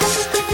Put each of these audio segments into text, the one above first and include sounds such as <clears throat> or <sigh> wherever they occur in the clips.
Bye.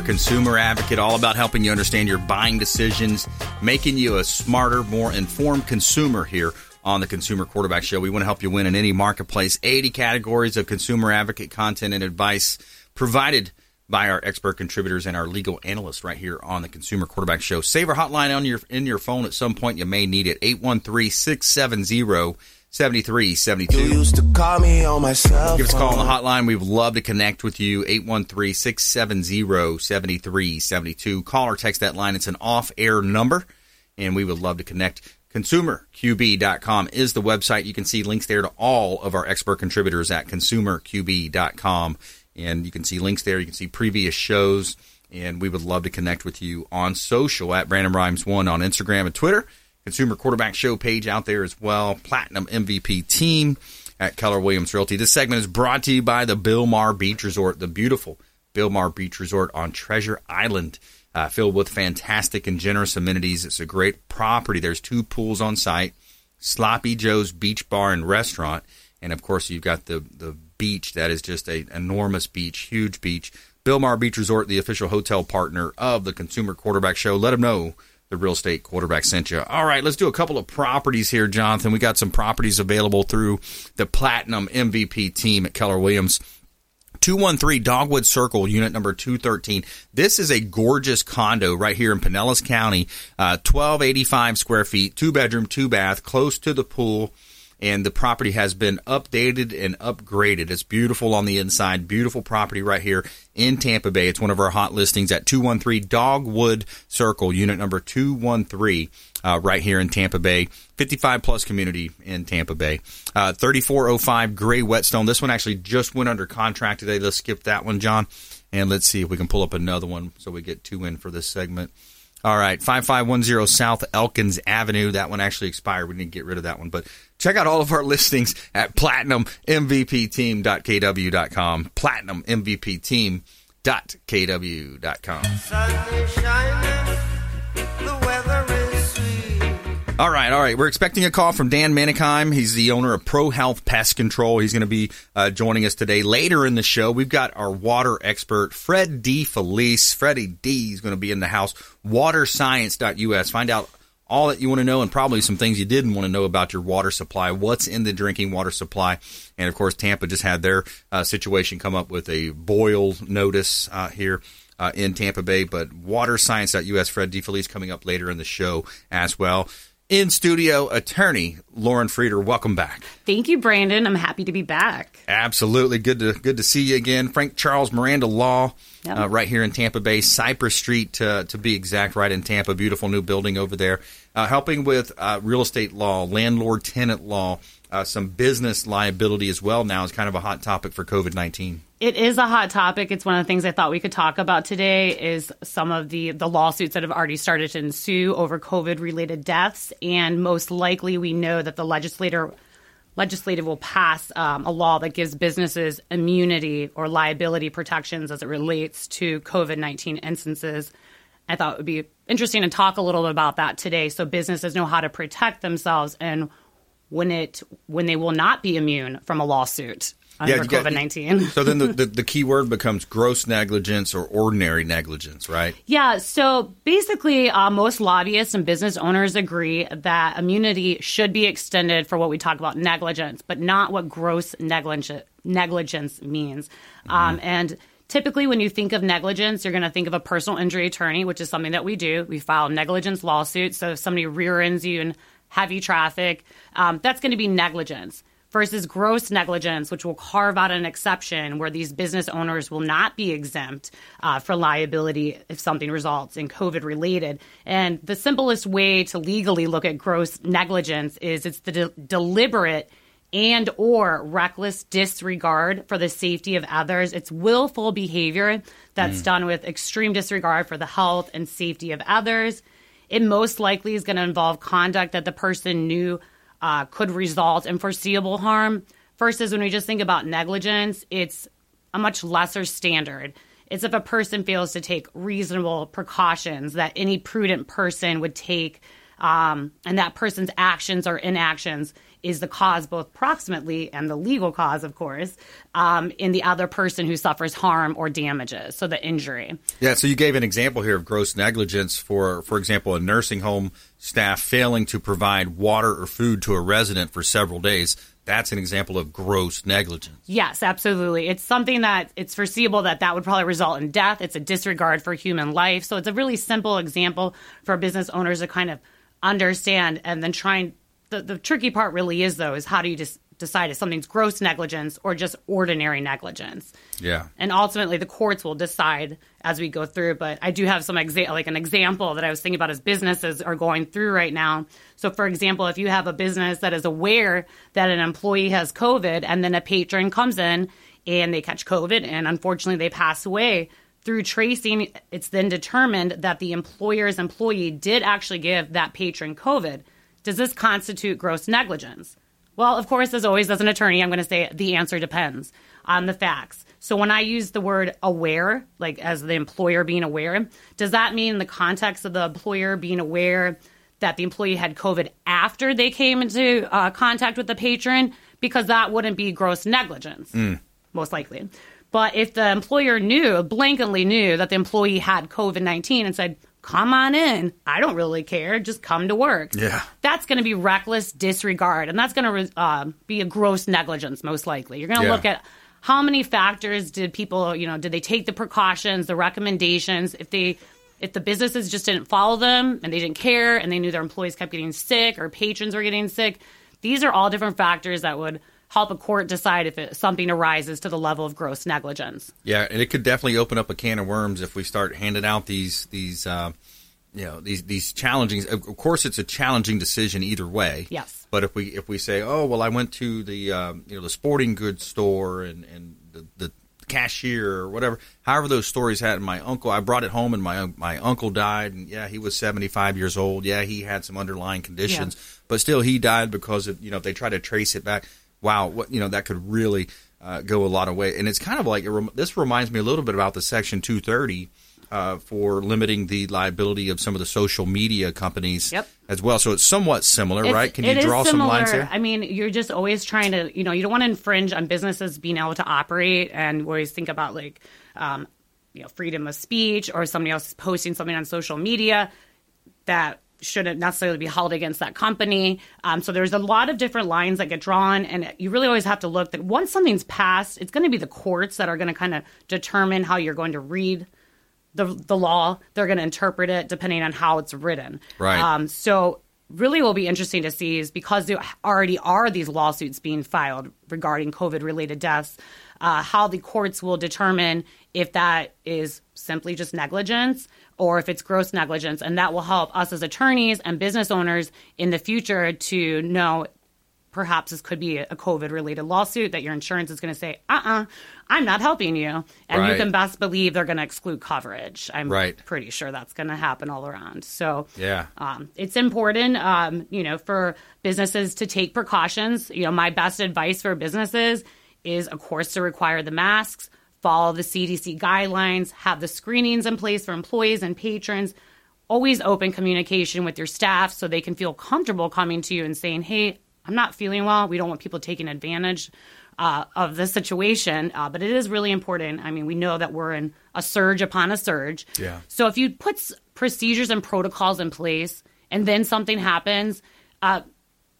consumer advocate, all about helping you understand your buying decisions, making you a smarter, more informed consumer here on the Consumer Quarterback Show. We want to help you win in any marketplace. 80 categories of consumer advocate content and advice provided by our expert contributors and our legal analysts right here on the Consumer Quarterback Show. Save our hotline on your in your phone at some point. You may need it. 813 670 7372. You used to call me on my cell Give us a call on the hotline. We would love to connect with you. 813-670-7372. Call or text that line. It's an off-air number, and we would love to connect. ConsumerQB.com is the website. You can see links there to all of our expert contributors at ConsumerQB.com. And you can see links there. You can see previous shows. And we would love to connect with you on social at Brandon Rhymes One on Instagram and Twitter. Consumer Quarterback Show page out there as well. Platinum MVP team at Keller Williams Realty. This segment is brought to you by the Bilmar Beach Resort, the beautiful Bilmar Beach Resort on Treasure Island, uh, filled with fantastic and generous amenities. It's a great property. There's two pools on site, Sloppy Joe's Beach Bar and Restaurant, and of course you've got the the beach that is just a enormous beach, huge beach. Bilmar Beach Resort, the official hotel partner of the Consumer Quarterback Show. Let them know the real estate quarterback sent you. All right, let's do a couple of properties here, Jonathan. We got some properties available through the Platinum MVP team at Keller Williams. 213 Dogwood Circle, unit number 213. This is a gorgeous condo right here in Pinellas County. Uh, 1285 square feet, two bedroom, two bath, close to the pool. And the property has been updated and upgraded. It's beautiful on the inside. Beautiful property right here in Tampa Bay. It's one of our hot listings at 213 Dogwood Circle, unit number 213, uh, right here in Tampa Bay. 55 plus community in Tampa Bay. Uh, 3405 Gray Whetstone. This one actually just went under contract today. Let's skip that one, John. And let's see if we can pull up another one so we get two in for this segment. All right, 5510 South Elkins Avenue. That one actually expired. We need to get rid of that one. But check out all of our listings at platinummvpteam.kw.com. Platinummvpteam.kw.com. All right, all right. We're expecting a call from Dan Menikheim. He's the owner of Pro Health Pest Control. He's going to be uh, joining us today. Later in the show, we've got our water expert, Fred DeFelice. Freddie D. is going to be in the house. Waterscience.us. Find out all that you want to know and probably some things you didn't want to know about your water supply. What's in the drinking water supply? And of course, Tampa just had their uh, situation come up with a boil notice uh, here uh, in Tampa Bay. But waterscience.us, Fred DeFelice coming up later in the show as well. In studio, attorney Lauren Frieder. Welcome back. Thank you, Brandon. I'm happy to be back. Absolutely good to good to see you again, Frank Charles Miranda Law, Yep. uh, right here in Tampa Bay, Cypress Street to to be exact, right in Tampa. Beautiful new building over there, uh, helping with uh, real estate law, landlord tenant law, uh, some business liability as well. Now is kind of a hot topic for COVID nineteen. It is a hot topic. It's one of the things I thought we could talk about today is some of the the lawsuits that have already started to ensue over COVID related deaths and most likely we know that the legislator legislative will pass um, a law that gives businesses immunity or liability protections as it relates to COVID 19 instances. I thought it would be interesting to talk a little bit about that today so businesses know how to protect themselves and when it when they will not be immune from a lawsuit under got- COVID 19. <laughs> So then the, the the <laughs> key word becomes gross negligence or ordinary negligence, right? Yeah, so basically, uh, most lobbyists and business owners agree that immunity should be extended for what we talk about negligence, but not what gross negligence negligence means. Um, and typically, when you think of negligence, you're going to think of a personal injury attorney, which is something that we do. We file negligence lawsuits. So if somebody rear ends you in heavy traffic, um, that's going to be negligence versus gross negligence, which will carve out an exception where these business owners will not be exempt uh, for liability if something results in COVID related. And the simplest way to legally look at gross negligence is it's the de- deliberate and or reckless disregard for the safety of others. It's willful behavior that's done with extreme disregard for the health and safety of others. It most likely is going to involve conduct that the person knew uh, could result in foreseeable harm. Versus when we just think about negligence, it's a much lesser standard. It's if a person fails to take reasonable precautions that any prudent person would take, um, and that person's actions or inactions is the cause, both proximately and the legal cause, of course, um, in the other person who suffers harm or damages, so the injury. Yeah, so you gave an example here of gross negligence for, for example, a nursing home staff failing to provide water or food to a resident for several days. That's an example of gross negligence. Yes, absolutely. It's something that it's foreseeable that that would probably result in death. It's a disregard for human life. So it's a really simple example for business owners to kind of understand and then try and the, the tricky part really is though is how do you just decide if something's gross negligence or just ordinary negligence? Yeah. and ultimately the courts will decide as we go through but i do have some exa- like an example that i was thinking about as businesses are going through right now. So for example if you have a business that is aware that an employee has covid and then a patron comes in and they catch covid and unfortunately they pass away through tracing it's then determined that the employer's employee did actually give that patron covid does this constitute gross negligence well, of course, as always, as an attorney, I'm going to say the answer depends on the facts. So when I use the word aware, like as the employer being aware, does that mean in the context of the employer being aware that the employee had COVID after they came into uh, contact with the patron? Because that wouldn't be gross negligence, most likely. But if the employer knew, blankly knew that the employee had COVID 19 and said, come on in. I don't really care. Just come to work. Yeah. That's going to be reckless disregard, and that's going to uh, be a gross negligence, most likely. You're going to Yeah. look at how many factors did people, you know, did they take the precautions, the recommendations? If they, if the businesses just didn't follow them and they didn't care, and they knew their employees kept getting sick or patrons were getting sick, these are all different factors that would help a court decide if it, something arises to the level of gross negligence. Yeah, and it could definitely open up a can of worms if we start handing out these these uh, you know these these challenging. Of course, it's a challenging decision either way. Yes. But if we if we say, oh well, I went to the um, you know the sporting goods store and and the, the cashier or whatever, however those stories had. And my uncle, I brought it home and my my uncle died, and yeah, he was seventy five years old. Yeah, he had some underlying conditions, but still he died because of you know they try to trace it back. Wow, what you know that could really uh, go a lot of way, and it's kind of like rem- this reminds me a little bit about the Section two thirty. Uh, for limiting the liability of some of the social media companies Yep. as well, so it's somewhat similar, It's- right? Can you draw some lines similar. here? I mean, you're just always trying to, you know, you don't want to infringe on businesses being able to operate, and always think about like, um, you know, freedom of speech or somebody else posting something on social media that shouldn't necessarily be held against that company. Um, so there's a lot of different lines that get drawn, and you really always have to look that once something's passed, it's going to be the courts that are going to kind of determine how you're going to read the the law. They're going to interpret it depending on how it's written. Right. Um, so really will be interesting to see is because there already are these lawsuits being filed regarding COVID related deaths, uh, how the courts will determine if that is simply just negligence or if it's gross negligence. And that will help us as attorneys and business owners in the future to know perhaps this could be a COVID related lawsuit that your insurance is going to say, uh uh-uh, uh, i am not helping you. And you can best believe they're going to exclude coverage. I'm Right. pretty sure that's going to happen all around. So, Yeah. um, it's important, um, you know, for businesses to take precautions. You know, my best advice for businesses is, of course, to require the masks, follow the CDC guidelines, have the screenings in place for employees and patrons. Always open communication with your staff so they can feel comfortable coming to you and saying, "Hey, I'm not feeling well." We don't want people taking advantage uh, of the situation, uh, but it is really important. I mean, we know that we're in a surge upon a surge. Yeah. So if you put s- procedures and protocols in place and then something happens, uh,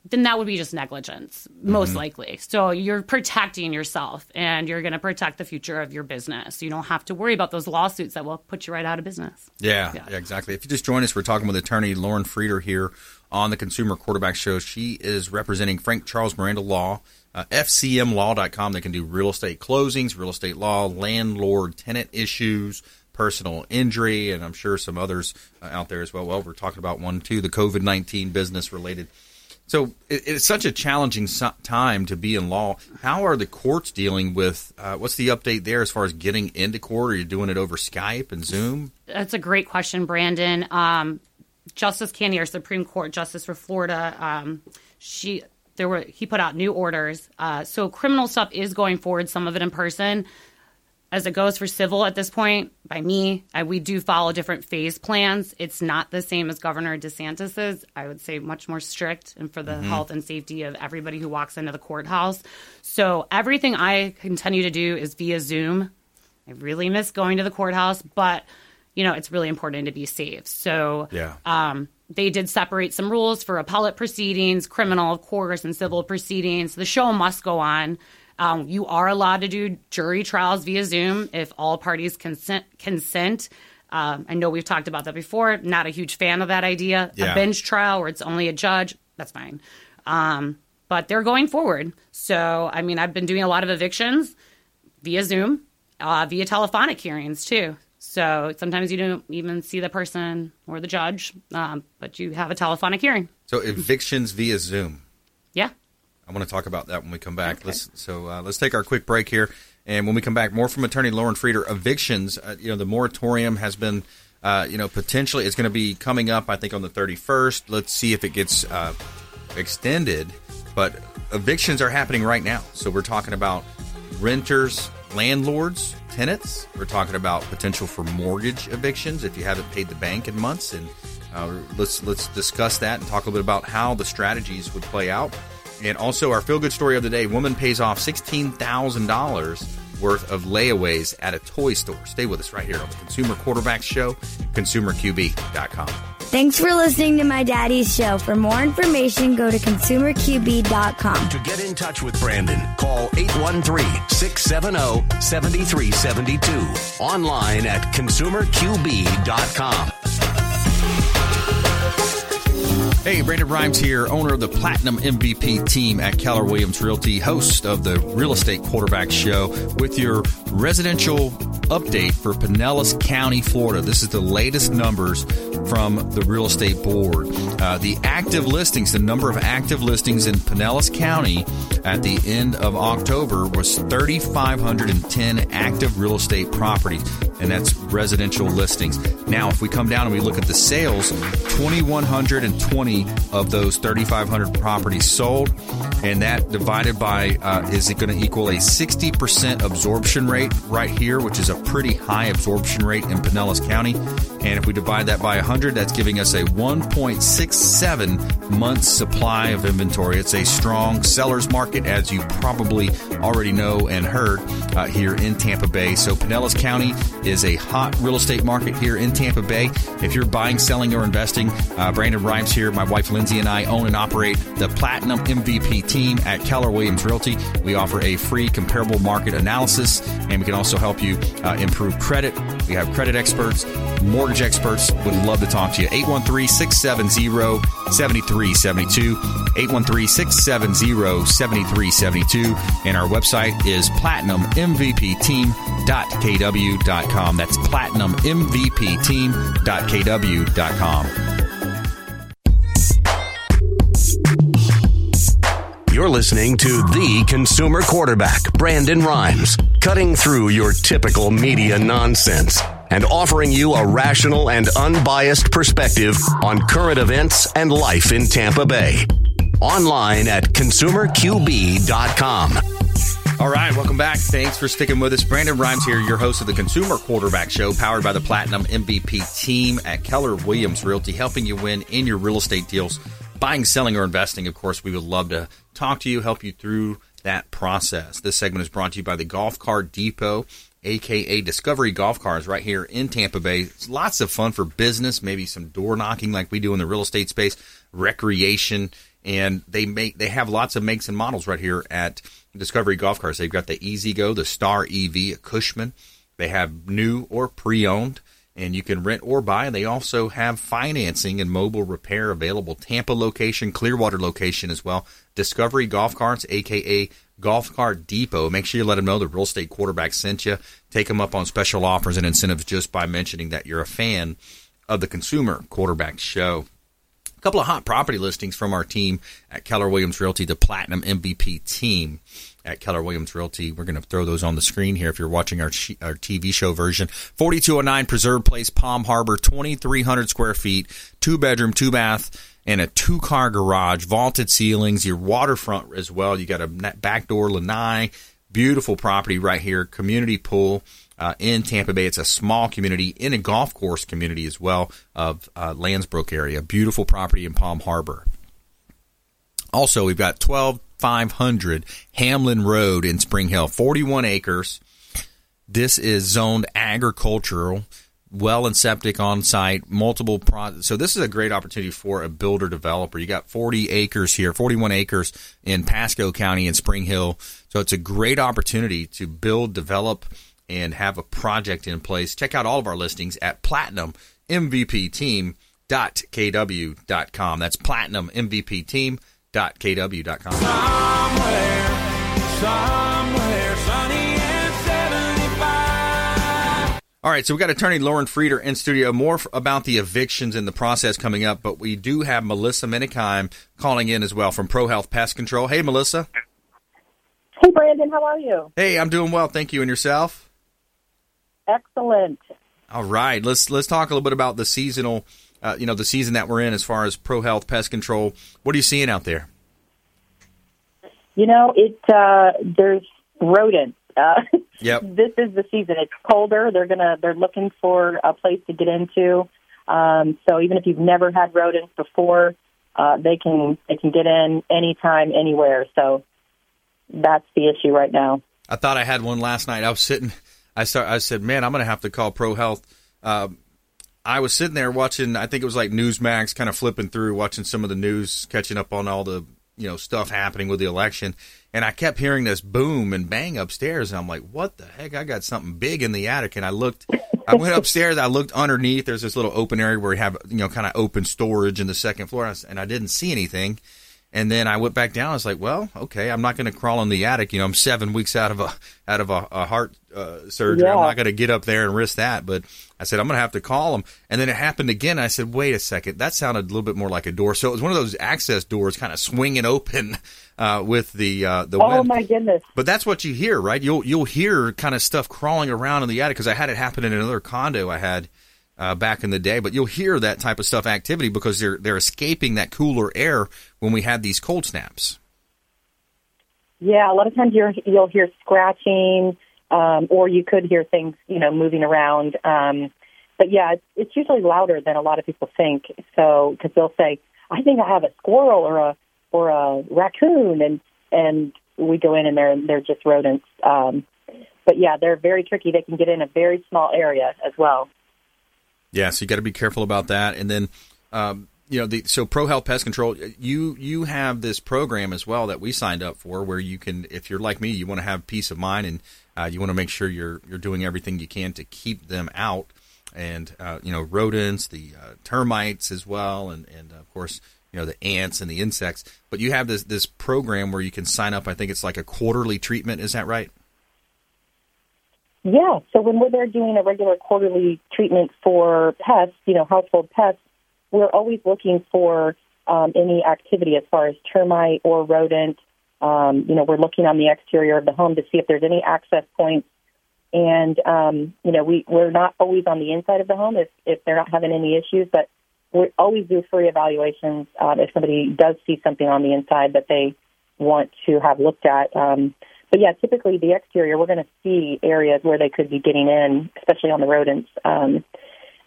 then that would be just negligence, most likely. So you're protecting yourself and you're going to protect the future of your business. You don't have to worry about those lawsuits that will put you right out of business. Yeah, Yeah. yeah, exactly. If you just join us, we're talking with attorney Lauren Frieder here on the Consumer Quarterback Show. She is representing Frank Charles Miranda Law, uh, FCMLaw.com. They can do real estate closings, real estate law, landlord tenant issues, personal injury, and I'm sure some others uh, out there as well. Well, we're talking about one too, the COVID 19 business related So it, it's such a challenging so- time to be in law. How are the courts dealing with? Uh, what's the update there as far as getting into court? Are you doing it over Skype and Zoom? That's a great question, Brandon. Um, Justice Canady, our Supreme Court Justice for Florida, um, she there were he put out new orders. Uh, so criminal stuff is going forward, some of it in person. As it goes for civil at this point, by me, I, we do follow different phase plans. It's not the same as Governor DeSantis's. I would say much more strict and for the health and safety of everybody who walks into the courthouse. So everything I continue to do is via Zoom. I really miss going to the courthouse, but you know it's really important to be safe. So Yeah. um, they did separate some rules for appellate proceedings, criminal, of course, and civil proceedings. The show must go on. Um, you are allowed to do jury trials via Zoom if all parties consent. consent. Um, I know we've talked about that before. Not a huge fan of that idea. Yeah. A bench trial where it's only a judge, that's fine. Um, but they're going forward. So, I mean, I've been doing a lot of evictions via Zoom, uh, via telephonic hearings too. So sometimes you don't even see the person or the judge, um, but you have a telephonic hearing. So evictions via Zoom. I want to talk about that when we come back. Let's so uh, let's take our quick break here, and when we come back, more from Attorney Lauren Frieder. Evictions. Uh, you know, the moratorium has been, uh, you know, potentially it's going to be coming up. I think on the thirty first. Let's see if it gets uh, extended. But evictions are happening right now. So we're talking about renters, landlords, tenants. We're talking about potential for mortgage evictions if you haven't paid the bank in months. And uh, let's let's discuss that and talk a little bit about how the strategies would play out. And also our feel good story of the day: woman pays off sixteen thousand dollars worth of layaways at a toy store. Stay with us right here on the Consumer Quarterback Show, ConsumerQB.com. Thanks for listening to my daddy's show. For more information, go to consumerqb.com. To get in touch with Brandon, call 813-670-7372. Online at consumerqb.com. Hey, Brandon Rhymes here, owner of the Platinum MVP team at Keller Williams Realty, host of the Real Estate Quarterback Show with your residential update for Pinellas County, Florida. This is the latest numbers from the Real Estate Board. Uh, the active listings, the number of active listings in Pinellas County at the end of October was 3,510 active real estate properties, and that's residential listings. Now, if we come down and we look at the sales, 2,120 of those 3,500 properties sold, and that divided by uh, is it going to equal a 60% absorption rate right here, which is a pretty high absorption rate in Pinellas County. And if we divide that by 100, that's giving us a 1.67 months supply of inventory. It's a strong seller's market, as you probably already know and heard uh, here in Tampa Bay. So Pinellas County is a hot real estate market here in Tampa Bay. If you're buying, selling, or investing, uh, Brandon Rhymes here. My wife Lindsay and I own and operate the Platinum MVP team at Keller Williams Realty. We offer a free comparable market analysis, and we can also help you uh, improve credit. We have credit experts, mortgage experts. Would love to talk to you. 813 670 7372. 813 670 7372. And our website is platinummvpteam.kw.com. That's platinummvpteam.kw.com. You're listening to the consumer quarterback, Brandon Rhymes, cutting through your typical media nonsense and offering you a rational and unbiased perspective on current events and life in Tampa Bay. Online at consumerqb.com. All right, welcome back. Thanks for sticking with us. Brandon Rhymes here, your host of the Consumer Quarterback Show, powered by the Platinum MVP team at Keller Williams Realty, helping you win in your real estate deals, buying, selling, or investing. Of course, we would love to talk to you, help you through that process. This segment is brought to you by the Golf Cart Depot, aka Discovery Golf Cars, right here in Tampa Bay. It's lots of fun for business, maybe some door knocking like we do in the real estate space, recreation, and they make they have lots of makes and models right here at Discovery Golf Cars. They've got the E-Z-GO, the Star EV, a Cushman. They have new or pre-owned, and you can rent or buy. They also have financing and mobile repair available. Tampa location, Clearwater location as well. Discovery Golf Carts, aka Golf Cart Depot. Make sure you let them know the real estate quarterback sent you. Take them up on special offers and incentives just by mentioning that you're a fan of the Consumer Quarterback Show. A couple of hot property listings from our team at Keller Williams Realty, the Platinum MVP team at Keller Williams Realty. We're going to throw those on the screen here if you're watching our, our TV show version. 4209 Preserve Place, Palm Harbor, 2,300 square feet, two bedroom, two bath, and a two car garage, vaulted ceilings, your waterfront as well. You got a back door lanai, beautiful property right here, community pool. Uh, in Tampa Bay. It's a small community in a golf course community as well of uh, Lansbrook area. Beautiful property in Palm Harbor. Also, we've got 12500 Hamlin Road in Spring Hill, 41 acres. This is zoned agricultural, well and septic on site, multiple pro- so this is a great opportunity for a builder developer. You got 40 acres here, 41 acres in Pasco County in Spring Hill. So it's a great opportunity to build, develop and have a project in place. Check out all of our listings at platinummvpteam.kw.com. That's platinummvpteam.kw.com. Somewhere, somewhere All right, so we've got attorney Lauren Frieder in studio. More f- about the evictions and the process coming up, but we do have Melissa Menikheim calling in as well from Pro Health Pest Control. Hey, Melissa. Hey, Brandon, how are you? Hey, I'm doing well, thank you. And yourself? Excellent. All right, let's let's talk a little bit about the seasonal, uh, you know, the season that we're in as far as Pro Health Pest Control. What are you seeing out there? You know, it uh, there's rodents. Uh, <laughs> yep. This is the season. It's colder. They're gonna they're looking for a place to get into. Um, so even if you've never had rodents before, uh, they can they can get in anytime, anywhere. So that's the issue right now. I thought I had one last night. I was sitting I start. I said, "Man, I'm going to have to call Pro Health." Uh, I was sitting there watching. I think it was like Newsmax, kind of flipping through, watching some of the news, catching up on all the you know stuff happening with the election, and I kept hearing this boom and bang upstairs, and I'm like, "What the heck? I got something big in the attic." And I looked. I went upstairs. I looked underneath. There's this little open area where we have you know kind of open storage in the second floor, and I didn't see anything. And then I went back down. I was like, well, okay, I'm not going to crawl in the attic. You know, I'm seven weeks out of a out of a, a heart uh, surgery. Yeah. I'm not going to get up there and risk that. But I said I'm going to have to call them. And then it happened again. I said, wait a second, that sounded a little bit more like a door. So it was one of those access doors, kind of swinging open uh, with the uh, the. Oh wind. my goodness! But that's what you hear, right? You'll you'll hear kind of stuff crawling around in the attic because I had it happen in another condo I had uh, back in the day. But you'll hear that type of stuff activity because they're they're escaping that cooler air when we had these cold snaps. Yeah, a lot of times you're, you'll hear scratching, um, or you could hear things, you know, moving around. Um, but yeah, it's, it's usually louder than a lot of people think. So, because they'll say, "I think I have a squirrel or a or a raccoon," and and we go in and they're they're just rodents. Um, but yeah, they're very tricky. They can get in a very small area as well. Yeah, so you got to be careful about that. And then, um, you know, the, so Pro Health Pest Control, you you have this program as well that we signed up for, where you can, if you're like me, you want to have peace of mind and uh, you want to make sure you're you're doing everything you can to keep them out, and uh, you know, rodents, the uh, termites as well, and and of course, you know, the ants and the insects. But you have this this program where you can sign up. I think it's like a quarterly treatment. Is that right? Yeah. So when we're there doing a regular quarterly treatment for pests, you know, household pests, we're always looking for um, any activity as far as termite or rodent. Um, you know, we're looking on the exterior of the home to see if there's any access points. And, um, you know, we, we're not always on the inside of the home if, if they're not having any issues, but we always do free evaluations um, if somebody does see something on the inside that they want to have looked at. Um, but yeah, typically the exterior, we're going to see areas where they could be getting in, especially on the rodents. Um,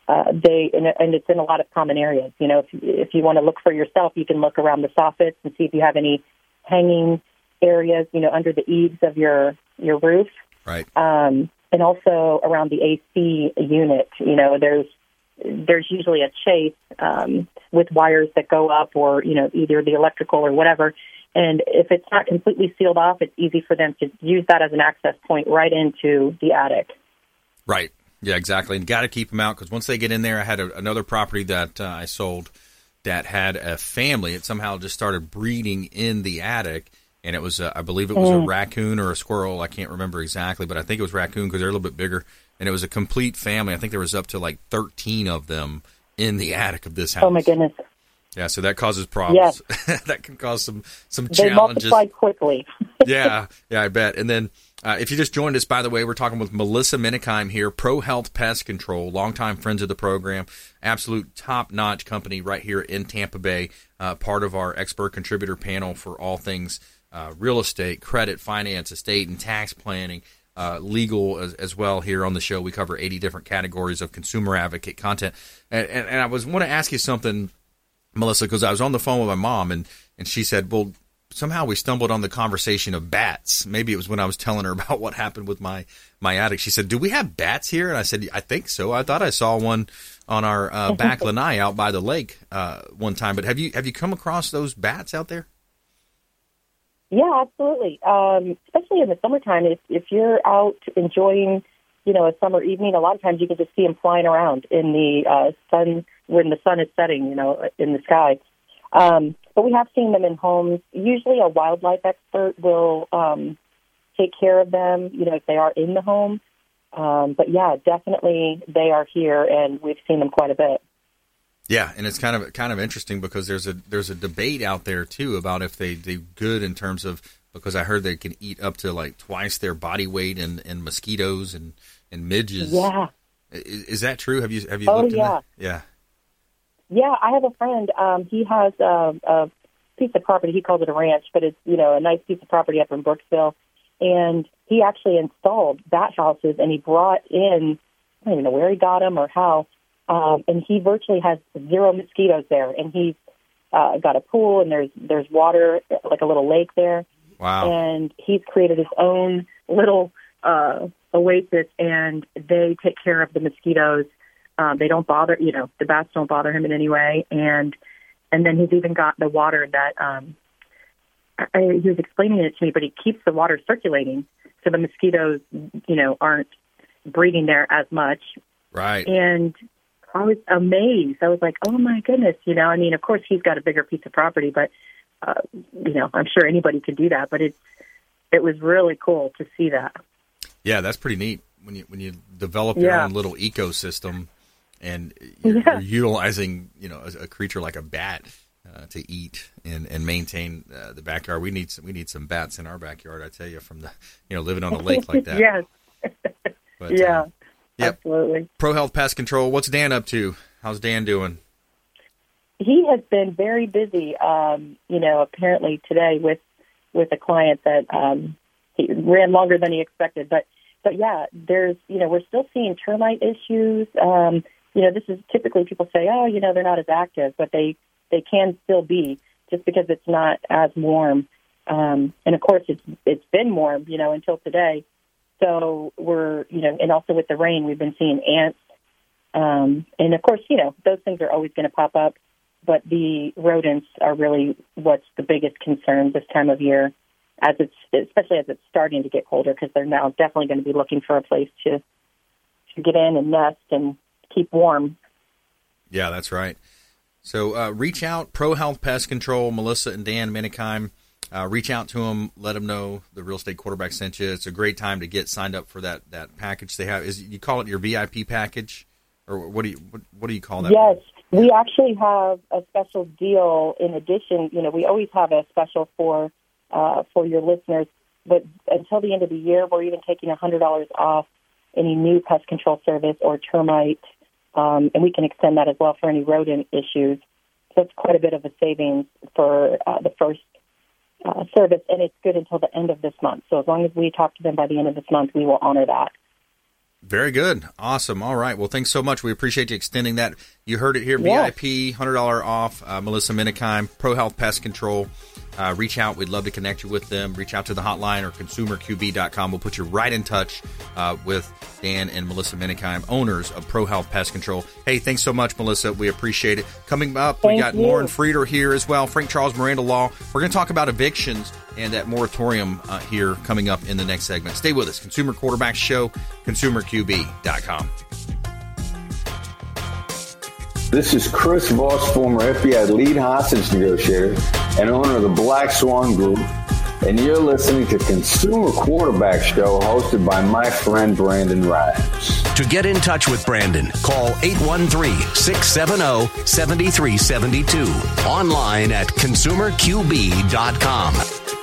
uh, they and, and it's in a lot of common areas. You know, if if you want to look for yourself, you can look around the soffits and see if you have any hanging areas. You know, under the eaves of your your roof, right? Um, and also around the AC unit. You know, there's there's usually a chase um, with wires that go up, or you know, either the electrical or whatever. And if it's not completely sealed off, it's easy for them to use that as an access point right into the attic. Right. Yeah, exactly. And got to keep them out because once they get in there, I had a, another property that uh, I sold that had a family. It somehow just started breeding in the attic. And it was, uh, I believe it was mm. a raccoon or a squirrel. I can't remember exactly, but I think it was raccoon because they're a little bit bigger. And it was a complete family. I think there was up to like 13 of them in the attic of this house. Oh, my goodness. Yeah, so that causes problems. Yes. <laughs> that can cause some some They challenges. multiply quickly. <laughs> yeah, yeah, I bet. And then uh, if you just joined us, by the way, we're talking with Melissa Menikheim here, Pro Health Pest Control, longtime friends of the program, absolute top notch company right here in Tampa Bay, uh, part of our expert contributor panel for all things uh, real estate, credit, finance, estate, and tax planning. Uh, legal as, as well here on the show. We cover 80 different categories of consumer advocate content. And, and, and I was want to ask you something, Melissa, because I was on the phone with my mom and, and she said, well, somehow we stumbled on the conversation of bats. Maybe it was when I was telling her <laughs> about what happened with my my attic. She said, "Do we have bats here?" And I said, "I think so. I thought I saw one on our uh, <laughs> back lanai out by the lake uh, one time. But have you have you come across those bats out there?" Yeah, absolutely. Um, especially in the summertime, if if you're out enjoying, you know, a summer evening, a lot of times you can just see them flying around in the uh, sun when the sun is setting, you know, in the sky. Um, but we have seen them in homes. Usually, a wildlife expert will um, take care of them, you know, if they are in the home. Um, but yeah, definitely they are here, and we've seen them quite a bit. Yeah, and it's kind of kind of interesting because there's a there's a debate out there too about if they do good in terms of because I heard they can eat up to like twice their body weight in, in mosquitoes and and midges. Yeah. Is, is that true? Have you have you Oh, looked yeah. Yeah. Yeah, I have a friend. Um, he has a, a piece of property. He calls it a ranch, but it's you know a nice piece of property up in Brooksville. And he actually installed bat houses, and he brought in I don't even know where he got them or how. Um, and he virtually has zero mosquitoes there. And he's uh, got a pool, and there's there's water, like a little lake there. Wow. And he's created his own little uh, oasis, and they take care of the mosquitoes. Um, they don't bother, you know, the bats don't bother him in any way. And and then he's even got the water that um, I, he was explaining it to me, but he keeps the water circulating, so the mosquitoes, you know, aren't breeding there as much. Right. And I was amazed. I was like, oh my goodness, you know. I mean, of course, he's got a bigger piece of property, but uh, you know, I'm sure anybody could do that. But it's it was really cool to see that. Yeah, that's pretty neat when you when you develop your Yeah. own little ecosystem and <laughs> you're, Yeah. you're utilizing you know a, a creature like a bat uh, to eat and and maintain uh, the backyard. We need some, we need some bats in our backyard. I tell you, from the you know living on a lake like <laughs> that. yes, But, <laughs> yeah, yep. absolutely. Pro Health Pest Control. What's Dan up to? How's Dan doing? He has been very busy. Um, you know, apparently today with with a client that um, he ran longer than he expected. But but yeah, there's you know we're still seeing termite issues. Um, you know, this is typically people say, oh, you know, they're not as active, but they they can still be just because it's not as warm. Um, and of course, it's it's been warm, you know, until today. So we're you know, and also with the rain, we've been seeing ants. Um, and of course, you know, those things are always going to pop up but the rodents are really what's the biggest concern this time of year, as it's especially as it's starting to get colder because they're now definitely going to be looking for a place to to get in and nest and keep warm. Yeah, that's right. So uh, reach out, Pro Health Pest Control, Melissa and Dan Menikheim. Uh, reach out to them, let them know the real estate quarterback sent you. It's a great time to get signed up for that that package they have. Is you call it your VIP package, or what do you what, what do you call that? Yes, we actually have a special deal. In addition, you know, we always have a special for uh, for your listeners, but until the end of the year, we're even taking hundred dollars off any new pest control service or termite, um, and we can extend that as well for any rodent issues. So it's quite a bit of a savings for uh, the first uh, service, and it's good until the end of this month. So as long as we talk to them by the end of this month, we will honor that. Very good. Awesome. All right. Well, thanks so much. We appreciate you extending that. You heard it here. Yeah. VIP, $100 off. Uh, Melissa Menikheim, Pro Health Pest Control. Uh, reach out. We'd love to connect you with them. Reach out to the hotline or consumerqb.com. We'll put you right in touch uh, with Dan and Melissa Menikheim, owners of Pro Health Pest Control. Hey, thanks so much, Melissa. We appreciate it. Coming up, we got you. Lauren Frieder here as well. Frank Charles Miranda Law. We're going to talk about evictions and that moratorium uh, here coming up in the next segment. Stay with us. Consumer Quarterback Show, consumerqb.com. This is Chris Voss, former FBI lead hostage negotiator and owner of the Black Swan Group. and you're listening to Consumer Quarterback Show hosted by my friend Brandon Rhymes. To get in touch with Brandon, call 813 670 7372. Online at consumerqb.com.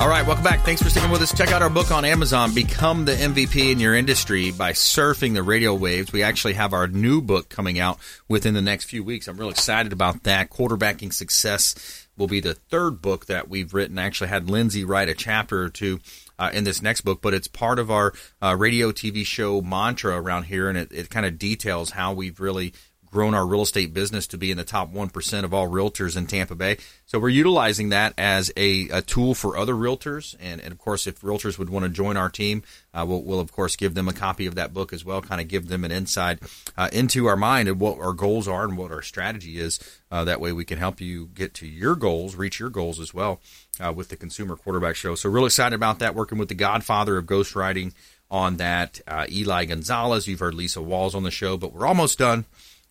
All right, welcome back. Thanks for sticking with us. Check out our book on Amazon, Become the MVP in Your Industry by Surfing the Radio Waves. We actually have our new book coming out within the next few weeks. I'm real excited about that. Quarterbacking Success will be the third book that we've written. I actually had Lindsay write a chapter or two uh, in this next book, but it's part of our uh, radio TV show mantra around here, and it, it kind of details how we've really grown our real estate business to be in the top 1% of all realtors in Tampa Bay. So we're utilizing that as a, a tool for other realtors. And, and, of course, if realtors would want to join our team, uh, we'll, we'll, of course, give them a copy of that book as well, kind of give them an insight uh, into our mind and what our goals are and what our strategy is. Uh, that way we can help you get to your goals, reach your goals as well uh, with the Consumer Quarterback Show. So, real excited about that, working with the godfather of ghostwriting on that, uh, Eli Gonzalez. You've heard Lisa Walls on the show, but we're almost done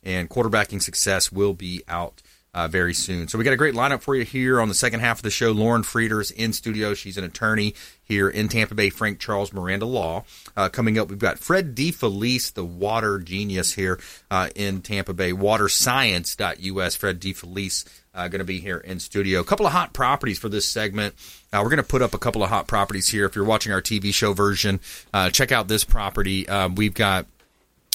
and quarterbacking success will be out uh, very soon. So we got a great lineup for you here on the second half of the show. Lauren Frieder's in studio. She's an attorney here in Tampa Bay, Frank Charles Miranda Law. Uh, coming up, we've got Fred DeFelice, the water genius here uh, in Tampa Bay, waterscience.us. Fred DeFelice uh, going to be here in studio. A couple of hot properties for this segment. Uh, we're going to put up a couple of hot properties here. If you're watching our TV show version, uh, check out this property. Uh, we've got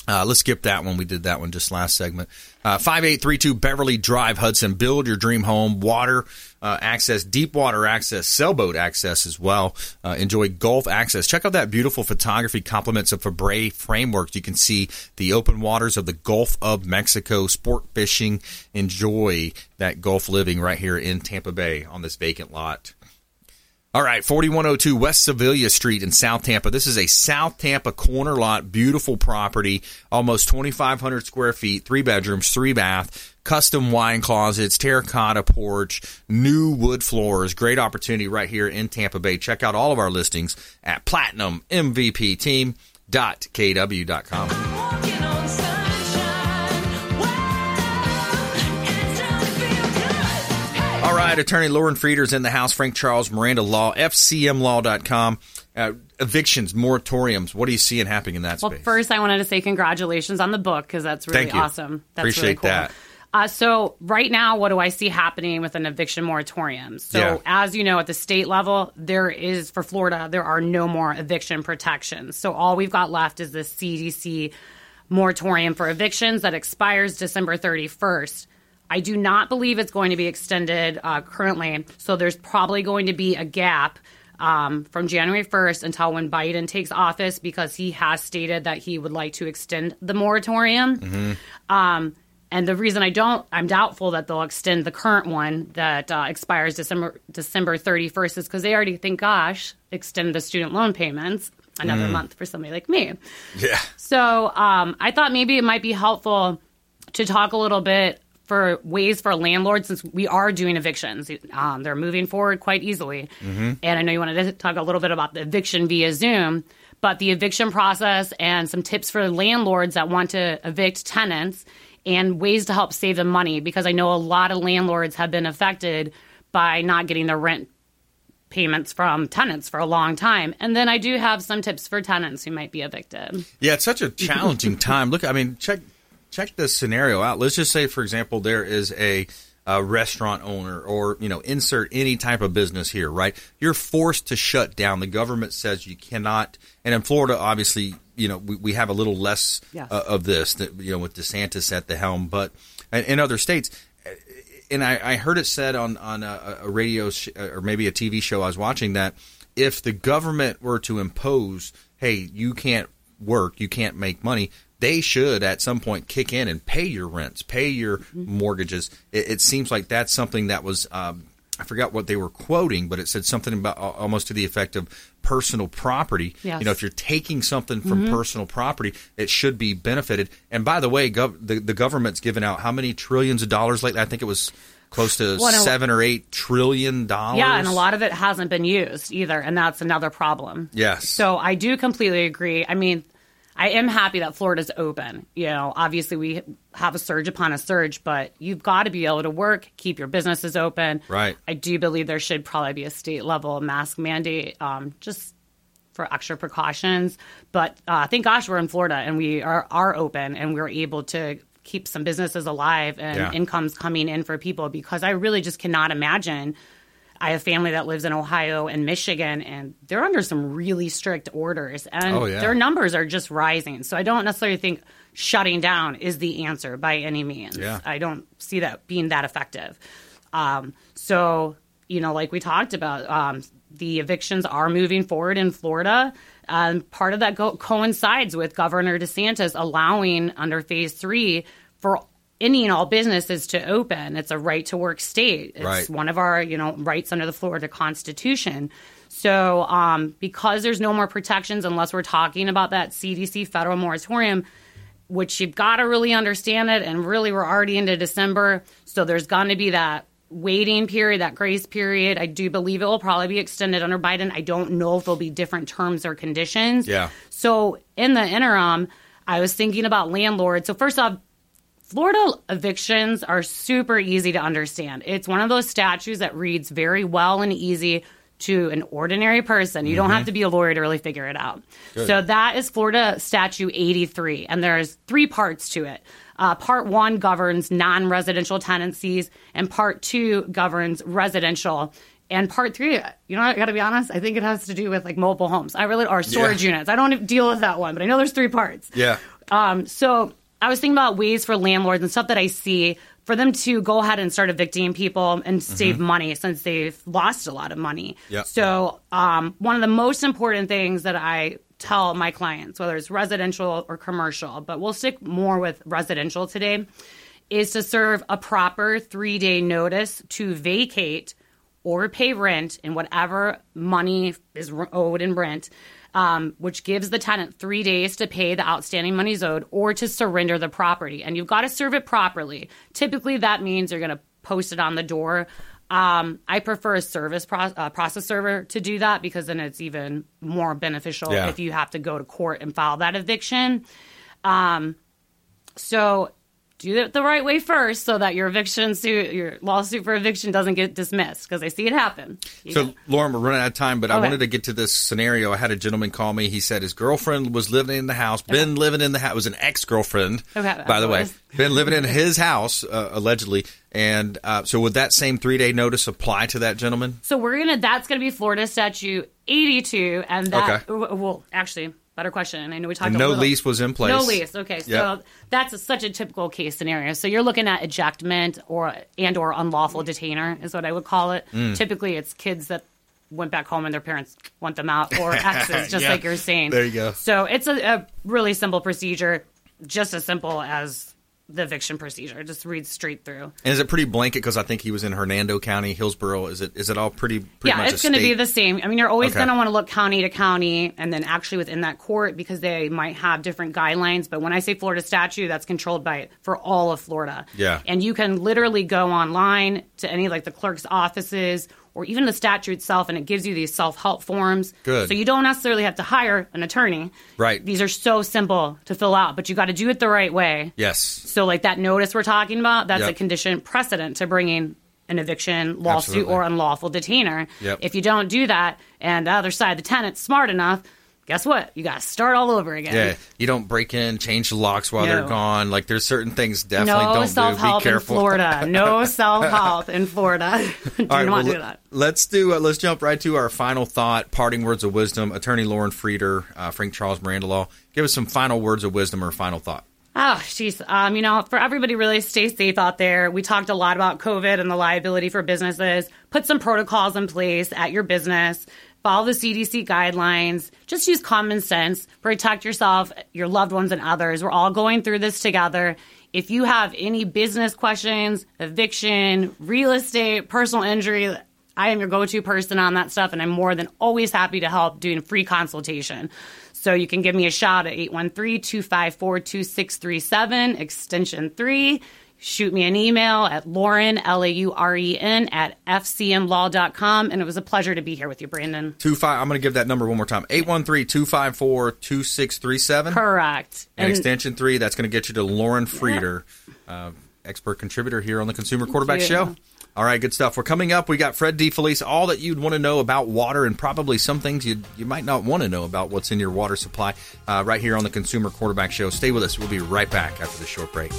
uh, let's skip that one. We did that one just last segment. Uh, 5832 Beverly Drive, Hudson. Build your dream home. Water uh, access, deep water access, sailboat access as well. Uh, enjoy golf access. Check out that beautiful photography compliments of Fabre frameworks. You can see the open waters of the Gulf of Mexico, sport fishing. Enjoy that Gulf living right here in Tampa Bay on this vacant lot. All right, 4102 West Sevilla Street in South Tampa. This is a South Tampa corner lot, beautiful property, almost 2,500 square feet, three bedrooms, three bath, custom wine closets, terracotta porch, new wood floors. Great opportunity right here in Tampa Bay. Check out all of our listings at platinummvpteam.kw.com. All right, attorney Lauren Frieder's in the house. Frank Charles, Miranda Law, FCMLaw.com. Uh, evictions, moratoriums. What are you seeing happening in that space? Well, first, I wanted to say congratulations on the book because that's really Thank you. awesome. That's Appreciate really cool. that. Uh, so right now, what do I see happening with an eviction moratorium? So Yeah. as you know, at the state level, there is for Florida, there are no more eviction protections. So all we've got left is the CDC moratorium for evictions that expires December 31st. I do not believe it's going to be extended uh, currently. So there's probably going to be a gap um, from January 1st until when Biden takes office because he has stated that he would like to extend the moratorium. Um, and the reason I don't, I'm doubtful that they'll extend the current one that uh, expires December December 31st is because they already think, gosh, extend the student loan payments another month for somebody like me. yeah. So um, I thought maybe it might be helpful to talk a little bit for ways for landlords since we are doing evictions. Um, they're moving forward quite easily. And I know you wanted to talk a little bit about the eviction via Zoom, but the eviction process and some tips for landlords that want to evict tenants and ways to help save them money because I know a lot of landlords have been affected by not getting their rent payments from tenants for a long time. And then I do have some tips for tenants who might be evicted. Yeah, it's such a challenging <laughs> time. Look, I mean, check check this scenario out. Let's just say, for example, there is a, a restaurant owner, or you know, insert any type of business here, right? You're forced to shut down. The government says you cannot. And in Florida, obviously, you know, we, we have a little less Yes. uh, of this, that, you know, with DeSantis at the helm, but in, in other states. And I, I heard it said on on a, a radio sh- or maybe a TV show I was watching that if the government were to impose, hey, you can't work, you can't make money, they should at some point kick in and pay your rents, pay your Mm-hmm. mortgages. It, it seems like that's something that was. Um, I forgot what they were quoting, but it said something about al- almost to the effect of personal property. Yes. You know, if you're taking something from Mm-hmm. personal property, it should be benefited. And by the way, gov- the, the government's given out how many trillions of dollars lately? I think it was close to Well, seven or eight trillion dollars. Yeah, and a lot of it hasn't been used either, and that's another problem. Yes. So I do completely agree. I mean, I am happy that Florida's open. You know, obviously we have a surge upon a surge, but you've got to be able to work, keep your businesses open. Right. I do believe there should probably be a state level mask mandate, um, just for extra precautions. But uh, thank gosh we're in Florida and we are are open and we're able to keep some businesses alive and Yeah. incomes coming in for people because I really just cannot imagine. I have family that lives in Ohio and Michigan, and they're under some really strict orders, and Oh, yeah. their numbers are just rising. So I don't necessarily think shutting down is the answer by any means. Yeah. I don't see that being that effective. Um, so you know, like we talked about, um, the evictions are moving forward in Florida. Um, part of that go- coincides with Governor DeSantis allowing under Phase Three for any and all businesses to open. It's a right to work state. It's Right. one of our you know rights under the Florida Constitution. So um, because there's no more protections unless we're talking about that CDC federal moratorium, which you've got to really understand it. And really, we're already into December, so there's going to be that waiting period, that grace period. I do believe it will probably be extended under Biden. I don't know if there'll be different terms or conditions. Yeah. So in the interim, I was thinking about landlords. So first off, Florida evictions are super easy to understand. It's one of those statutes that reads very well and easy to an ordinary person. You don't have to be a lawyer to really figure it out. So that is Florida Statute 83, and there's three parts to it. Uh, part one governs non-residential tenancies, and part two governs residential. And part three, you know, I got to be honest, I think it has to do with like mobile homes. I really or storage Yeah. units. I don't deal with that one, but I know there's three parts. Yeah. Um, so I was thinking about ways for landlords and stuff that I see for them to go ahead and start evicting people and save money since they've lost a lot of money. Yep. So um, one of the most important things that I tell my clients, whether it's residential or commercial, but we'll stick more with residential today, is to serve a proper three day notice to vacate or pay rent in whatever money is owed in rent, um, which gives the tenant three days to pay the outstanding monies owed or to surrender the property. And you've got to serve it properly. Typically, that means you're going to post it on the door. Um, I prefer a service pro- uh, process server to do that because then it's even more beneficial Yeah. if you have to go to court and file that eviction. Um, so do it the right way first so that your eviction suit, your lawsuit for eviction doesn't get dismissed because I see it happen. You So, know? Lauren, we're running out of time, but I wanted to get to this scenario. I had a gentleman call me. He said his girlfriend was living in the house, been living in the house, was an ex girlfriend, Okay, by the way, been living in his house, uh, allegedly. And uh, so, would that same three day notice apply to that gentleman? So we're gonna. That's gonna be Florida statute 82, and that. okay. Well, actually, better question. I know we talked. And no little- lease was in place. No lease. Okay, so Yep. that's a, such a typical case scenario. So you're looking at ejectment or and or unlawful detainer is what I would call it. Mm. Typically, it's kids that went back home and their parents want them out, or <laughs> exes, just Yeah. like you're saying. There you go. So it's a, a really simple procedure, just as simple as the eviction procedure. Just reads straight through. And is it pretty blanket? Because I think he was in Hernando County, Hillsborough. Is it is it all pretty? pretty yeah, it's going to be the same. I mean, you're always Okay. going to want to look county to county and then actually within that court because they might have different guidelines. But when I say Florida statute, that's controlled by for all of Florida. Yeah. And you can literally go online to any like the clerk's offices or even the statute itself and it gives you these self-help forms. Good. So you don't necessarily have to hire an attorney. Right. These are so simple to fill out, but you got to do it the right way. Yes. So, like that notice we're talking about, that's Yep. a condition precedent to bringing an eviction lawsuit Absolutely. or unlawful detainer. Yep. If you don't do that, and the other side, the tenant's smart enough, guess what? You got to start all over again. Yeah, you don't break in, change the locks while No. they're gone. Like there's certain things definitely No don't self do. Be help in careful. Florida. No <laughs> self help in Florida. <laughs> do All right, not well, do that. Let's do. Uh, let's jump right to our final thought, parting words of wisdom. Attorney Lauren Frieder, uh, Frank Charles Miranda Law. Give us some final words of wisdom or final thought. Oh, jeez. Um, you know, for everybody, really stay safe out there. We talked a lot about COVID and the liability for businesses. Put some protocols in place at your business. Follow the CDC guidelines. Just use common sense. Protect yourself, your loved ones, and others. We're all going through this together. If you have any business questions, eviction, real estate, personal injury, I am your go to person on that stuff, and I'm more than always happy to help doing free consultation. So you can give me a shout at 813 254 2637, extension 3. Shoot me an email at Lauren, L A U R E N, at FCMlaw.com. And it was a pleasure to be here with you, Brandon. Two five. I'm going to give that number one more time 813 254 2637. Correct. And extension three, that's going to get you to Lauren Frieder, uh, expert contributor here on the Consumer Quarterback. Show. All right, good stuff. We're coming up. We got Fred DeFelice, all that you'd want to know about water, and probably some things you you might not want to know about what's in your water supply. Uh, right here on the Consumer Quarterback Show. Stay with us. We'll be right back after the short break.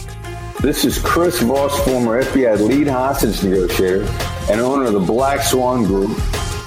This is Chris Voss, former FBI lead hostage negotiator and owner of the Black Swan Group,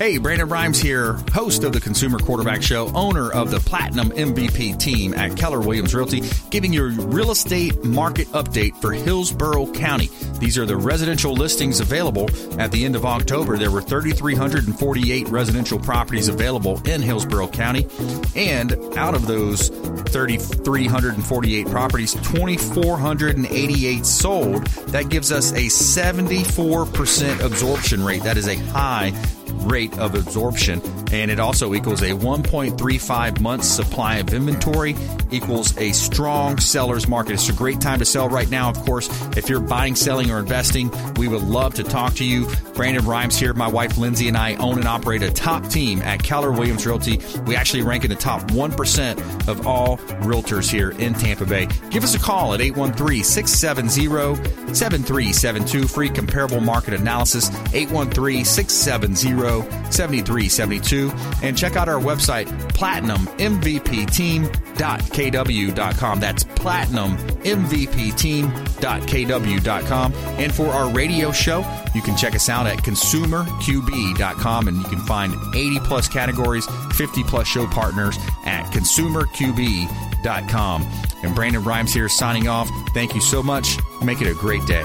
Hey, Brandon Rhymes here, host of the Consumer Quarterback Show, owner of the Platinum MVP team at Keller Williams Realty, giving you a real estate market update for Hillsborough County. These are the residential listings available at the end of October. There were 3,348 residential properties available in Hillsborough County, and out of those 3,348 properties, 2,488 sold. That gives us a 74% absorption rate. That is a high rate of absorption and it also equals a 1.35 months supply of inventory equals a strong seller's market. It's a great time to sell right now of course. If you're buying selling or investing we would love to talk to you. Brandon rhymes here. My wife lindsay and i own and operate a top team at keller williams realty. We actually rank in the top 1% of all realtors here in tampa bay. Give us a call at 813-670-7372 free comparable market analysis 813-670 7372 and check out our website platinummvpteam.kw.com that's platinummvpteam.kw.com and for our radio show you can check us out at consumerqb.com and you can find 80 plus categories 50 plus show partners at consumerqb.com and Brandon Rhymes here signing off. Thank you so much. Make it a great day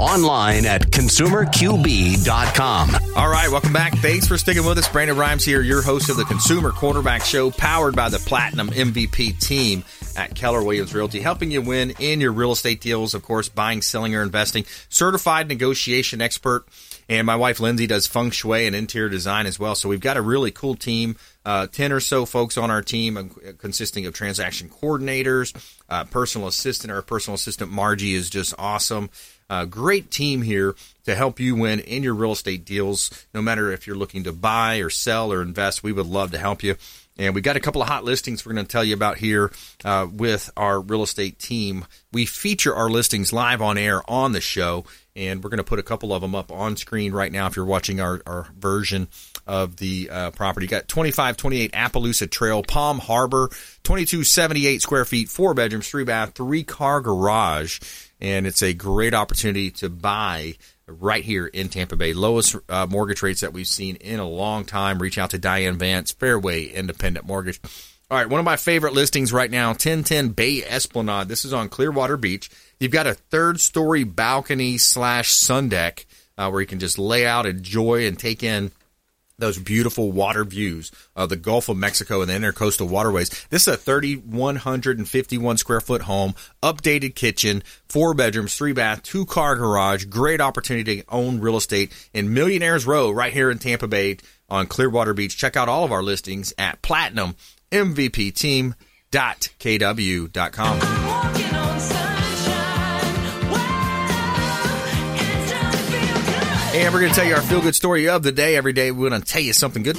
Online at consumerqb.com. All right, welcome back. Thanks for sticking with us. Brandon Rhymes here, your host of the Consumer Quarterback Show, powered by the Platinum MVP team at Keller Williams Realty, helping you win in your real estate deals, of course, buying, selling, or investing. Certified negotiation expert. And my wife Lindsay does feng shui and interior design as well. So we've got a really cool team, uh, 10 or so folks on our team, uh, consisting of transaction coordinators, uh, personal assistant. Our personal assistant, Margie, is just awesome. Uh, great team here to help you win in your real estate deals. No matter if you're looking to buy or sell or invest, we would love to help you. And we got a couple of hot listings we're going to tell you about here uh, with our real estate team. We feature our listings live on air on the show, and we're going to put a couple of them up on screen right now if you're watching our, our version of the uh, property. got 2528 Appaloosa Trail, Palm Harbor, 2278 square feet, four bedrooms, three bath, three car garage and it's a great opportunity to buy right here in Tampa Bay. Lowest uh, mortgage rates that we've seen in a long time. Reach out to Diane Vance, Fairway Independent Mortgage. All right, one of my favorite listings right now, 1010 Bay Esplanade. This is on Clearwater Beach. You've got a third story balcony slash sun deck uh, where you can just lay out, enjoy, and take in those beautiful water views of the Gulf of Mexico and the intercoastal waterways. This is a 3,151 square foot home, updated kitchen, four bedrooms, three bath, two car garage. Great opportunity to own real estate in Millionaires Row right here in Tampa Bay on Clearwater Beach. Check out all of our listings at platinummvpteam.kw.com. And we're going to tell you our feel good story of the day. Every day, we're going to tell you something good.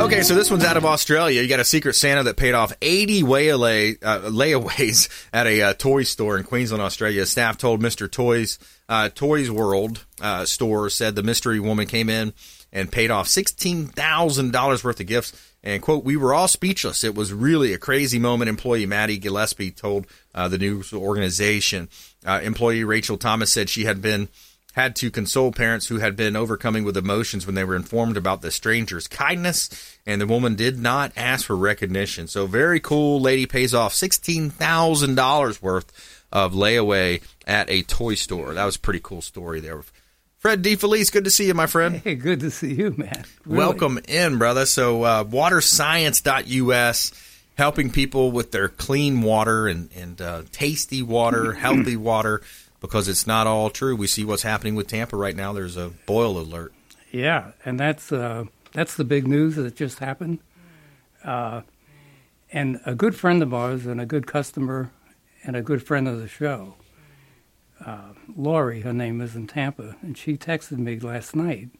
Okay, so this one's out of Australia. You got a Secret Santa that paid off 80 waylay, uh, layaways <laughs> at a uh, toy store in Queensland, Australia. Staff told Mr. Toys uh, Toys World uh, store said the mystery woman came in and paid off $16,000 worth of gifts. And quote, we were all speechless. It was really a crazy moment. Employee Maddie Gillespie told uh, the news organization. Uh, employee Rachel Thomas said she had been had to console parents who had been overcoming with emotions when they were informed about the stranger's kindness, and the woman did not ask for recognition. So, very cool. Lady pays off $16,000 worth of layaway at a toy store. That was a pretty cool story there. Fred DeFelice, good to see you, my friend. Hey, good to see you, man. Really. Welcome in, brother. So, uh, waterscience.us, helping people with their clean water and, and uh, tasty water, <clears throat> healthy water because it's not all true. We see what's happening with Tampa right now. There's a boil alert. Yeah, and that's uh, that's the big news that just happened. Uh, and a good friend of ours, and a good customer, and a good friend of the show, uh, Lori, her name is in Tampa, and she texted me last night,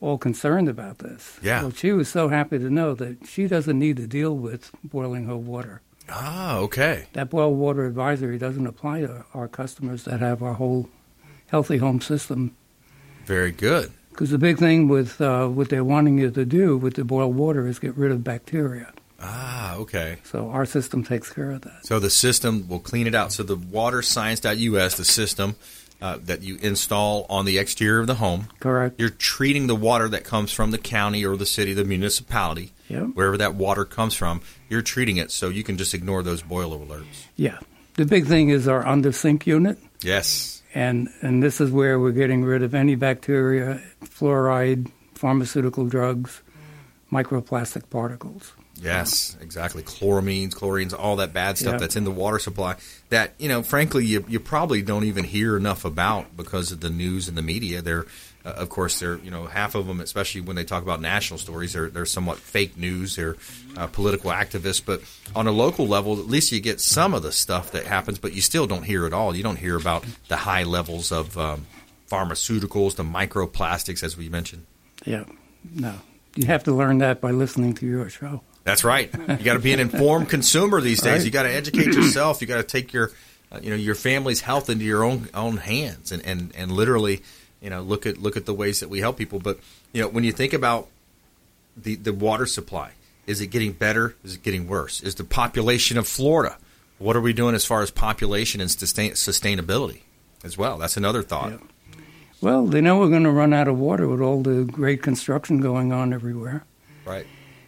all concerned about this. Yeah. Well, she was so happy to know that she doesn't need to deal with boiling her water. Ah, okay. That boil water advisory doesn't apply to our customers that have our whole healthy home system. Very good. Because the big thing with uh, what they're wanting you to do with the boiled water is get rid of bacteria. Ah, okay. So our system takes care of that. So the system will clean it out. So the waterscience.us, the system uh, that you install on the exterior of the home, Correct. you're treating the water that comes from the county or the city, the municipality, Yep. wherever that water comes from. You're treating it so you can just ignore those boil alerts. Yeah. The big thing is our under sink unit. Yes. And, and this is where we're getting rid of any bacteria, fluoride, pharmaceutical drugs, microplastic particles. Yes, exactly. Chloramines, chlorines, all that bad stuff Yeah. that's in the water supply that, you know, frankly, you, you probably don't even hear enough about because of the news and the media. They're, uh, of course, they're, you know, half of them, especially when they talk about national stories, they're, they're somewhat fake news. They're uh, political activists. But on a local level, at least you get some of the stuff that happens, but you still don't hear it all. You don't hear about the high levels of um, pharmaceuticals, the microplastics, as we mentioned. Yeah. No. You have to learn that by listening to your show. That's right. You got to be an informed consumer these days. Right. You got to educate yourself. You got to take your, uh, you know, your family's health into your own own hands, and, and, and literally, you know, look at look at the ways that we help people. But you know, when you think about the the water supply, is it getting better? Is it getting worse? Is the population of Florida? What are we doing as far as population and sustain, sustainability as well? That's another thought. Yep. Well, they know we're going to run out of water with all the great construction going on everywhere. Right.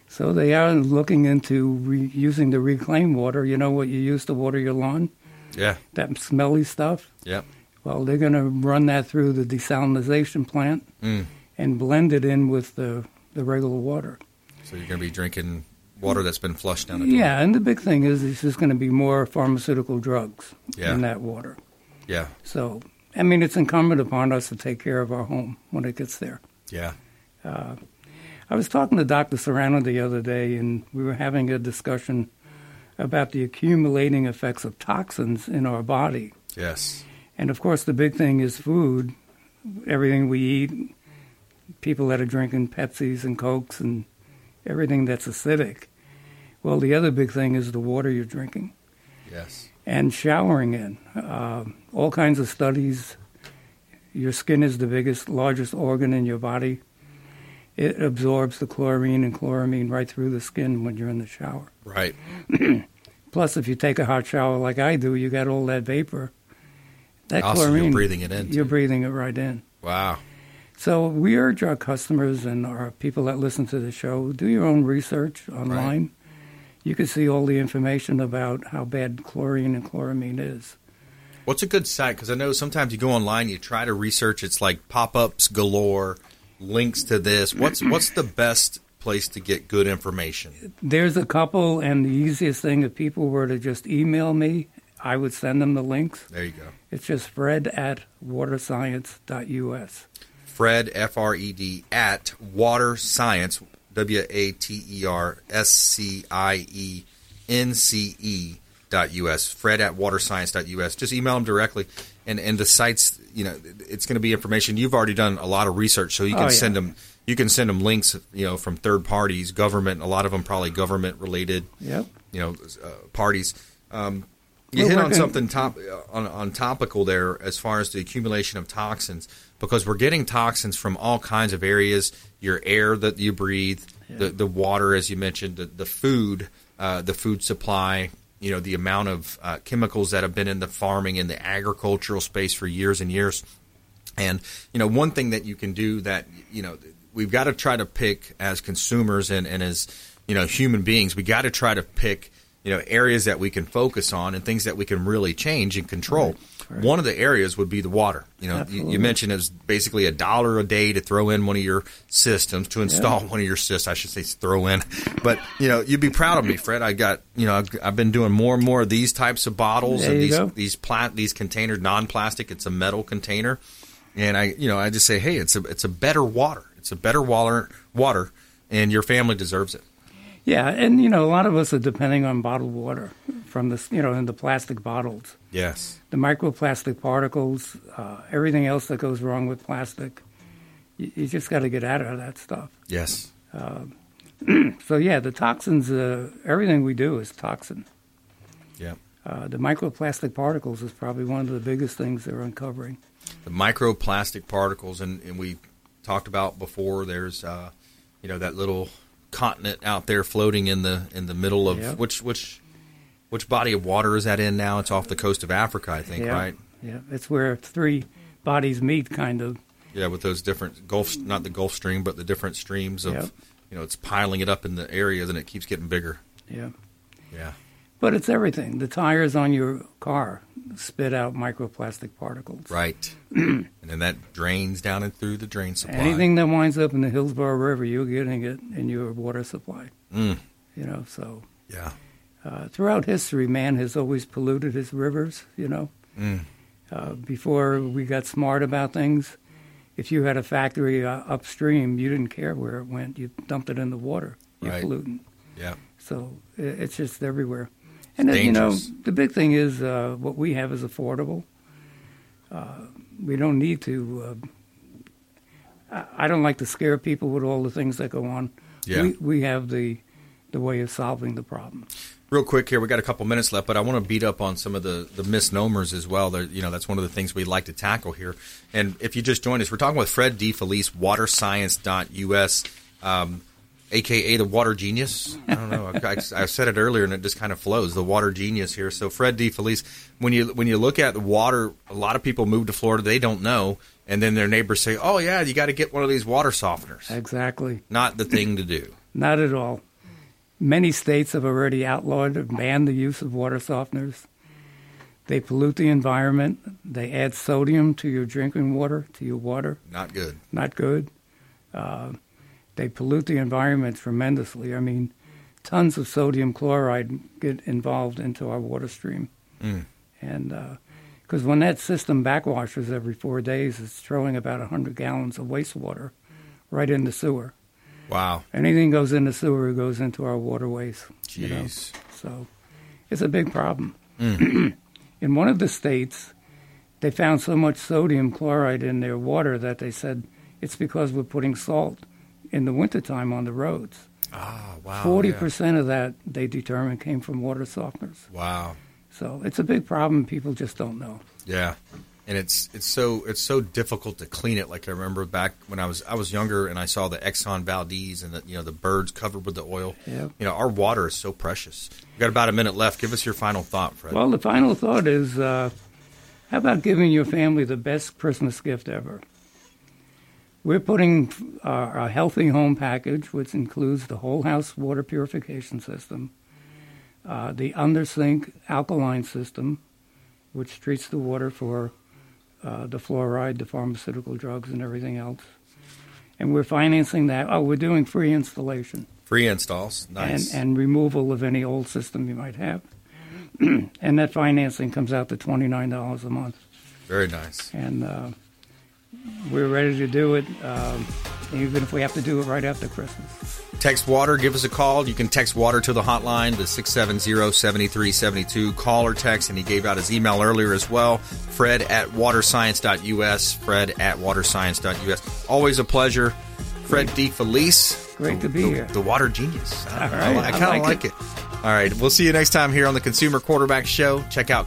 So they are looking into re- using the reclaimed water. You know what you use to water your lawn? Yeah. That smelly stuff? Yep. Well, they're going to run that through the desalinization plant Mm. and blend it in with the, the regular water. So you're going to be drinking water that's been flushed down the toilet. Yeah, and the big thing is there's just going to be more pharmaceutical drugs Yeah. in that water. Yeah. So, I mean, it's incumbent upon us to take care of our home when it gets there. Yeah. I was talking to Dr. Serrano the other day, and we were having a discussion about the accumulating effects of toxins in our body. Yes. And of course, the big thing is food. Everything we eat, people that are drinking Pepsis and Cokes and everything that's acidic. Well, the other big thing is the water you're drinking Yes. and showering in. Uh, all kinds of studies. Your skin is the biggest, largest organ in your body. It absorbs the chlorine and chloramine right through the skin when you're in the shower. Right. <clears throat> Plus, if you take a hot shower like I do, you got all that vapor. That Also, you're chlorine, breathing it in, You're breathing it right in. Wow. So we urge our customers and our people that listen to the show do your own research online. Right. You can see all the information about how bad chlorine and chloramine is. What's a good site? Because I know sometimes you go online, you try to research. It's like pop-ups galore, links to this. What's <clears throat> what's the best place to get good information? There's a couple, and the easiest thing if people were to just email me, I would send them the links. There you go. It's just fred at waterscience.us. Fred F R E D at Water Science w-a-t-e-r-s-c-i-e-n-c-e-u.s fred at waterscience.us. Just email them directly. And, and the sites, you know, it's going to be information. You've already done a lot of research, so you can Oh, yeah. send them. You can send them links, you know, from third parties, government. A lot of them probably government related Yep. you know uh, parties. Um, you hit on something top on, on topical there as far as the accumulation of toxins because we're getting toxins from all kinds of areas. Your air that you breathe, the the water, as you mentioned, the, the food, uh, the food supply. You know the amount of uh, chemicals that have been in the farming in the agricultural space for years and years. And you know, one thing that you can do that you know we've got to try to pick as consumers and, and as you know human beings, we got to try to pick you know areas that we can focus on and things that we can really change and control. One of the areas would be the water. You know, you, you mentioned it's basically a dollar a day to throw in one of your systems to install one of your systems. I should say throw in, but you know, you'd be proud of me, Fred. I got you know, I've, I've been doing more and more of these types of bottles There and these go. these plat these containers, non-plastic. It's a metal container, and I you know I just say, hey, it's a it's a better water. It's a better water water, and your family deserves it. Yeah, and you know, a lot of us are depending on bottled water from the you know in the plastic bottles, Yes. the microplastic particles, uh, everything else that goes wrong with plastic. You, you just got to get out of that stuff. Yes. <clears throat> So yeah, the toxins. Uh, everything we do is toxin. Yeah. Uh, the microplastic particles is probably one of the biggest things they're uncovering. the microplastic particles, and, and we talked about before. There's, uh, you know, that little continent out there floating in the in the middle of Yep. which which which body of water is that in now? It's off the coast of Africa, I think, yeah, right? Yeah, it's where three bodies meet, kind of. Yeah, with those different Gulf, not the Gulf Stream, but the different streams of, Yep. you know, it's piling it up in the areas, and it keeps getting bigger. Yeah. Yeah. But it's everything. The tires on your car spit out microplastic particles. Right. <clears throat> and then that drains down and through the drain supply. Anything that winds up in the Hillsborough River, you're getting it in your water supply. Mm. You know, so Yeah. uh, throughout history, man has always polluted his rivers. You know, Mm. uh, before we got smart about things, if you had a factory uh, upstream, you didn't care where it went. You dumped it in the water. You're Right. polluting. Yeah. So it's just everywhere. And then, you know, the big thing is uh, what we have is affordable. Uh, we don't need to. Uh, I I don't like to scare people with all the things that go on. Yeah. We, we have the the way of solving the problem. Real quick here, we got a couple minutes left, but I want to beat up on some of the, the misnomers as well. There, you know, that's one of the things we like to tackle here. And if you just joined us, we're talking with Fred DeFelice, waterscience.us, um, aka the Water Genius. I don't know. I, I, said it earlier, and it just kind of flows. The Water Genius here. So Fred DeFelice, when you when you look at the water, a lot of people move to Florida, they don't know, and then their neighbors say, "Oh yeah, you got to get one of these water softeners." Exactly. Not the thing to do. <laughs> Not at all. Many states have already outlawed or banned the use of water softeners. They pollute the environment. They add sodium to your drinking water, to your water. Not good. Not good. Uh, they pollute the environment tremendously. I mean, tons of sodium chloride get involved into our water stream. Mm. And because when that system backwashes every four days, it's throwing about 100 gallons of wastewater right in the sewer. Wow. Anything goes in the sewer it goes into our waterways. you know. Jeez. So it's a big problem. Mm. <clears throat> in one of the states, they found so much sodium chloride in their water that they said it's because we're putting salt in the wintertime on the roads. Ah, wow. Forty yeah. percent of that they determined came from water softeners. Wow. So it's a big problem. People just don't know. Yeah, and it's it's so it's so difficult to clean it. Like I remember back when I was I was younger and I saw the Exxon Valdez and the you know the birds covered with the oil. Yeah. You know our water is so precious. We got about a minute left. Give us your final thought, Fred. Well, the final thought is, uh, how about giving your family the best Christmas gift ever? We're putting uh, a healthy home package, which includes the whole house water purification system, uh, the undersink alkaline system, which treats the water for uh, the fluoride, the pharmaceutical drugs, and everything else. And we're financing that. Oh, we're doing free installation Free installs, nice. and, and removal of any old system you might have. <clears throat> and that financing comes out to $29 a month. Very nice. And uh, we're ready to do it, um, even if we have to do it right after Christmas. Text water, give us a call. You can text water to the hotline, the 670 7372. Call or text, and he gave out his email earlier as well. Fred at waterscience.us. Fred at waterscience.us. Always a pleasure. Fred DeFelice. Great to be the, here. The water genius. I, All right, I, I kind of like like, it. it. All right. We'll see you next time here on the Consumer Quarterback Show. Check out